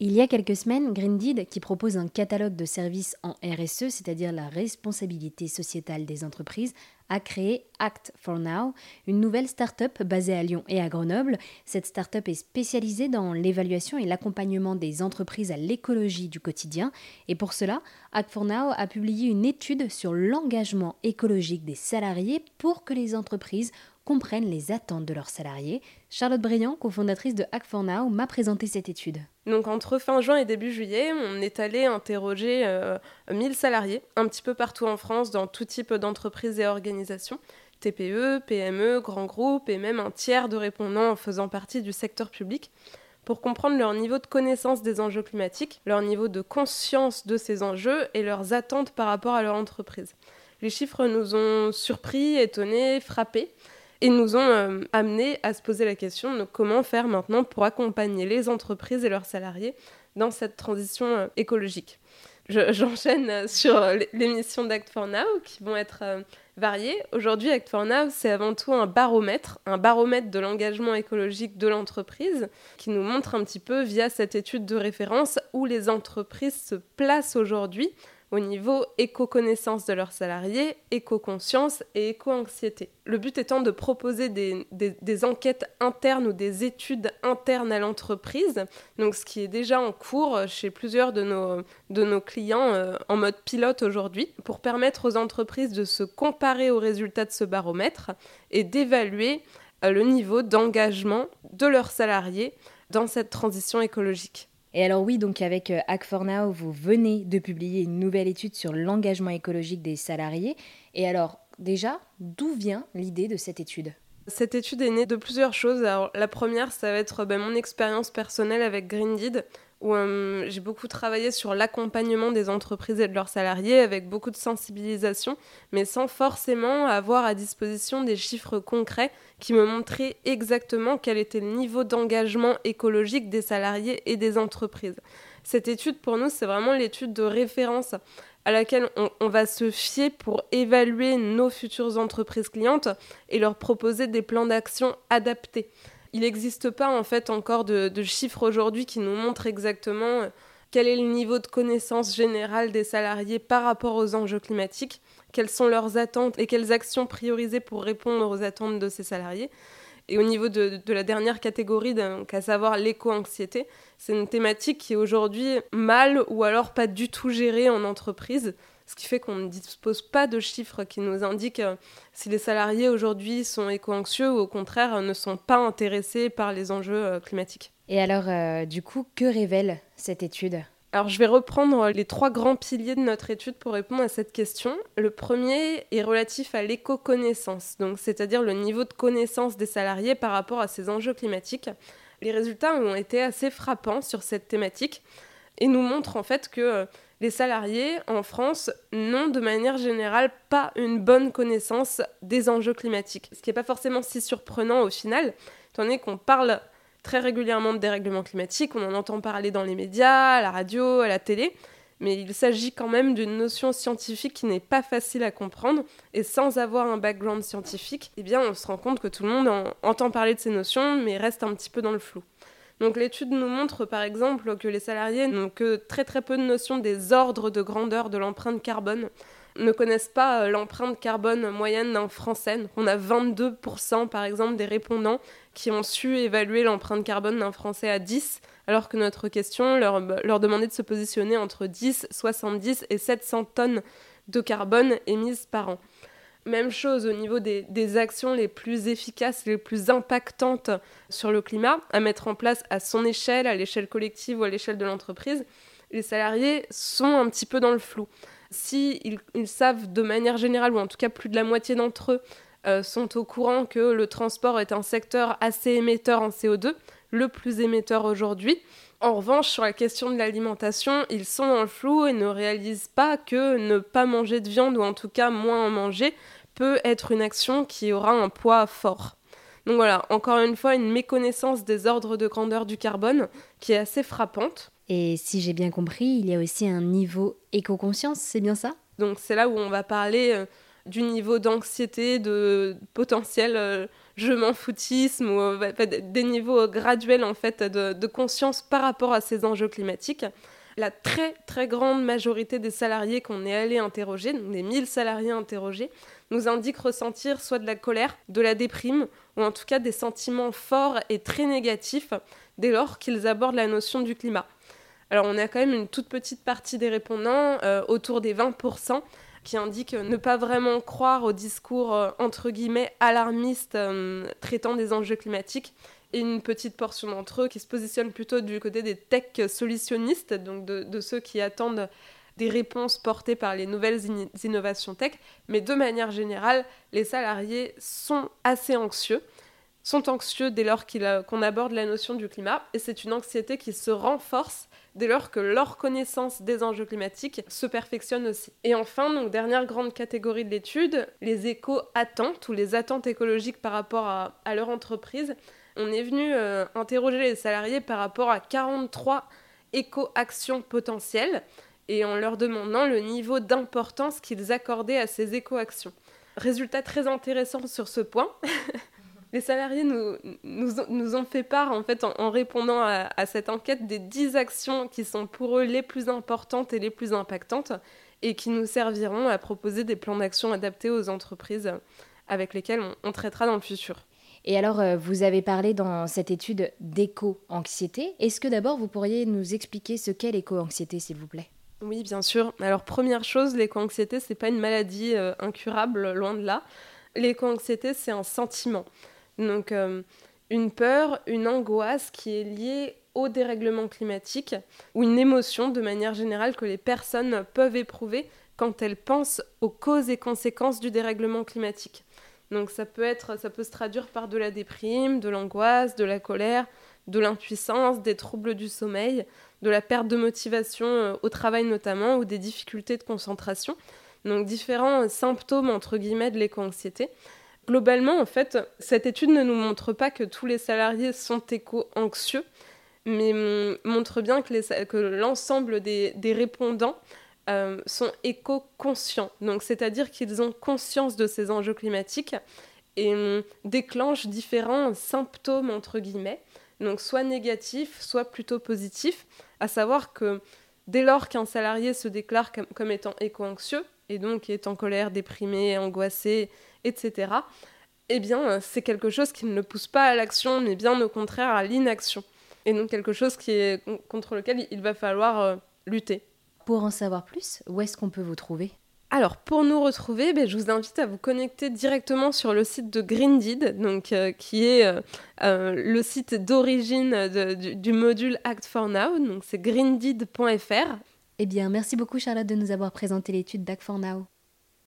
Il y a quelques semaines, Greendeed, qui propose un catalogue de services en RSE, c'est-à-dire la responsabilité sociétale des entreprises, a créé Act for Now, une nouvelle start-up basée à Lyon et à Grenoble. Cette start-up est spécialisée dans l'évaluation et l'accompagnement des entreprises à l'écologie du quotidien. Et pour cela, Act for Now a publié une étude sur l'engagement écologique des salariés pour que les entreprises comprennent les attentes de leurs salariés. Charlotte Briand, cofondatrice de Hack for Now, m'a présenté cette étude. Donc entre fin juin et début juillet, on est allé interroger 1000 euh, salariés un petit peu partout en France dans tout type d'entreprises et organisations. TPE, PME, grands groupes et même un tiers de répondants faisant partie du secteur public pour comprendre leur niveau de connaissance des enjeux climatiques, leur niveau de conscience de ces enjeux et leurs attentes par rapport à leur entreprise. Les chiffres nous ont surpris, étonnés, frappés et nous ont euh, amené à se poser la question de comment faire maintenant pour accompagner les entreprises et leurs salariés dans cette transition euh, écologique. J'enchaîne sur euh, les missions d'Act for Now qui vont être variées. Aujourd'hui, Act for Now, c'est avant tout un baromètre, un baromètre de l'engagement écologique de l'entreprise qui nous montre un petit peu via cette étude de référence où les entreprises se placent aujourd'hui au niveau éco-connaissance de leurs salariés, éco-conscience et éco-anxiété. Le but étant de proposer des, enquêtes internes ou des études internes à l'entreprise, donc ce qui est déjà en cours chez plusieurs de nos, clients euh, en mode pilote aujourd'hui, pour permettre aux entreprises de se comparer aux résultats de ce baromètre et d'évaluer euh, le niveau d'engagement de leurs salariés dans cette transition écologique. Et alors oui, donc avec euh, Hack for Now, vous venez de publier une nouvelle étude sur l'engagement écologique des salariés. Et alors déjà, d'où vient l'idée de cette étude? Cette étude est née de plusieurs choses. Alors, la première, ça va être ben, mon expérience personnelle avec Greendeed, où euh, j'ai beaucoup travaillé sur l'accompagnement des entreprises et de leurs salariés avec beaucoup de sensibilisation, mais sans forcément avoir à disposition des chiffres concrets qui me montraient exactement quel était le niveau d'engagement écologique des salariés et des entreprises. Cette étude, pour nous, c'est vraiment l'étude de référence à laquelle on, on, va se fier pour évaluer nos futures entreprises clientes et leur proposer des plans d'action adaptés il n'existe pas en fait encore de, chiffres aujourd'hui qui nous montrent exactement euh, quel est le niveau de connaissance générale des salariés par rapport aux enjeux climatiques, quelles sont leurs attentes et quelles actions prioriser pour répondre aux attentes de ces salariés. Et au niveau de, la dernière catégorie, à savoir l'éco-anxiété, c'est une thématique qui est aujourd'hui mal ou alors pas du tout gérée en entreprise ce qui fait qu'on ne dispose pas de chiffres qui nous indiquent euh, si les salariés aujourd'hui sont éco-anxieux ou au contraire ne sont pas intéressés par les enjeux euh, climatiques. Et alors, euh, du coup, que révèle cette étude? Alors je vais reprendre les trois grands piliers de notre étude pour répondre à cette question. Le premier est relatif à l'éco-connaissance, donc c'est-à-dire le niveau de connaissance des salariés par rapport à ces enjeux climatiques. Les résultats ont été assez frappants sur cette thématique et nous montrent en fait que les salariés en France n'ont de manière générale pas une bonne connaissance des enjeux climatiques. Ce qui n'est pas forcément si surprenant au final, étant donné qu'on parle très régulièrement de dérèglement climatique, on en entend parler dans les médias, à la radio, à la télé, mais il s'agit quand même d'une notion scientifique qui n'est pas facile à comprendre, et sans avoir un background scientifique, eh bien on se rend compte que tout le monde entend parler de ces notions, mais reste un petit peu dans le flou. Donc l'étude nous montre par exemple que les salariés n'ont que très peu de notion des ordres de grandeur de l'empreinte carbone ne connaissent pas euh, l'empreinte carbone moyenne d'un Français. on a 22% par exemple des répondants qui ont su évaluer l'empreinte carbone d'un Français à 10, alors que notre question leur, leur demandait de se positionner entre 10, 70 et 700 tonnes de carbone émises par an. Même chose au niveau des, actions les plus efficaces, les plus impactantes sur le climat, à mettre en place à son échelle, à l'échelle collective ou à l'échelle de l'entreprise. Les salariés sont un petit peu dans le flou. Si ils, savent de manière générale, ou en tout cas plus de la moitié d'entre eux, euh, sont au courant que le transport est un secteur assez émetteur en CO2, le plus émetteur aujourd'hui, en revanche, sur la question de l'alimentation, ils sont dans le flou et ne réalisent pas que ne pas manger de viande, ou en tout cas moins en manger, peut être une action qui aura un poids fort. Donc voilà, encore une fois, une méconnaissance des ordres de grandeur du carbone qui est assez frappante. Et si j'ai bien compris, il y a aussi un niveau éco-conscience, c'est bien ça? Donc c'est là où on va parler euh, du niveau d'anxiété, de potentiel euh, je m'en foutisme ou bah, des niveaux graduels en fait de, conscience par rapport à ces enjeux climatiques. La très très grande majorité des salariés qu'on est allé interroger, donc les 1000 salariés interrogés, nous indiquent ressentir soit de la colère, de la déprime, ou en tout cas des sentiments forts et très négatifs dès lors qu'ils abordent la notion du climat. Alors on a quand même une toute petite partie des répondants, euh, autour des 20%, qui indiquent ne pas vraiment croire au discours euh, entre guillemets alarmiste euh, traitant des enjeux climatiques et une petite portion d'entre eux qui se positionnent plutôt du côté des tech solutionnistes, donc de, ceux qui attendent des réponses portées par les nouvelles innovations tech. Mais de manière générale, les salariés sont assez anxieux sont anxieux dès lors qu'on aborde la notion du climat, et c'est une anxiété qui se renforce dès lors que leur connaissance des enjeux climatiques se perfectionne aussi. Et enfin, donc, dernière grande catégorie de l'étude, les éco-attentes ou les attentes écologiques par rapport à, leur entreprise. On est venu euh, interroger les salariés par rapport à 43 éco-actions potentielles et en leur demandant le niveau d'importance qu'ils accordaient à ces éco-actions. Résultat très intéressant sur ce point. les salariés nous, nous, ont fait part, en fait, en, répondant à, cette enquête, des 10 actions qui sont pour eux les plus importantes et les plus impactantes et qui nous serviront à proposer des plans d'action adaptés aux entreprises avec lesquelles on, traitera dans le futur. Et alors, euh, vous avez parlé dans cette étude d'éco-anxiété. Est-ce que d'abord, vous pourriez nous expliquer ce qu'est l'éco-anxiété, s'il vous plaît? Oui, bien sûr. Alors, première chose, l'éco-anxiété, ce n'est pas une maladie euh, incurable, loin de là. L'éco-anxiété, c'est un sentiment. Donc euh, une peur, une angoisse qui est liée au dérèglement climatique ou une émotion de manière générale que les personnes peuvent éprouver quand elles pensent aux causes et conséquences du dérèglement climatique. Donc ça peut être ça peut se traduire par de la déprime, de l'angoisse, de la colère, de l'impuissance, des troubles du sommeil, de la perte de motivation euh, au travail notamment ou des difficultés de concentration. Donc différents symptômes entre guillemets de l'éco-anxiété. Globalement, en fait, cette étude ne nous montre pas que tous les salariés sont éco-anxieux, mais montre bien que l'ensemble des, répondants euh, sont éco-conscients. Donc, c'est-à-dire qu'ils ont conscience de ces enjeux climatiques et déclenchent différents symptômes, entre guillemets, donc soit négatifs, soit plutôt positifs, à savoir que dès lors qu'un salarié se déclare comme étant éco-anxieux, et donc est en colère, déprimé, angoissé, etc., eh bien, euh, c'est quelque chose qui ne le pousse pas à l'action, mais bien au contraire à l'inaction. Et donc quelque chose qui est, contre lequel il va falloir euh, lutter. Pour en savoir plus, où est-ce qu'on peut vous trouver? Alors, pour nous retrouver, ben, je vous invite à vous connecter directement sur le site de Greendeed, donc, euh, qui est le site d'origine du, du, module Act for Now. Donc, c'est greendeed.fr. Eh bien, merci beaucoup Charlotte de nous avoir présenté l'étude d'Act for Now.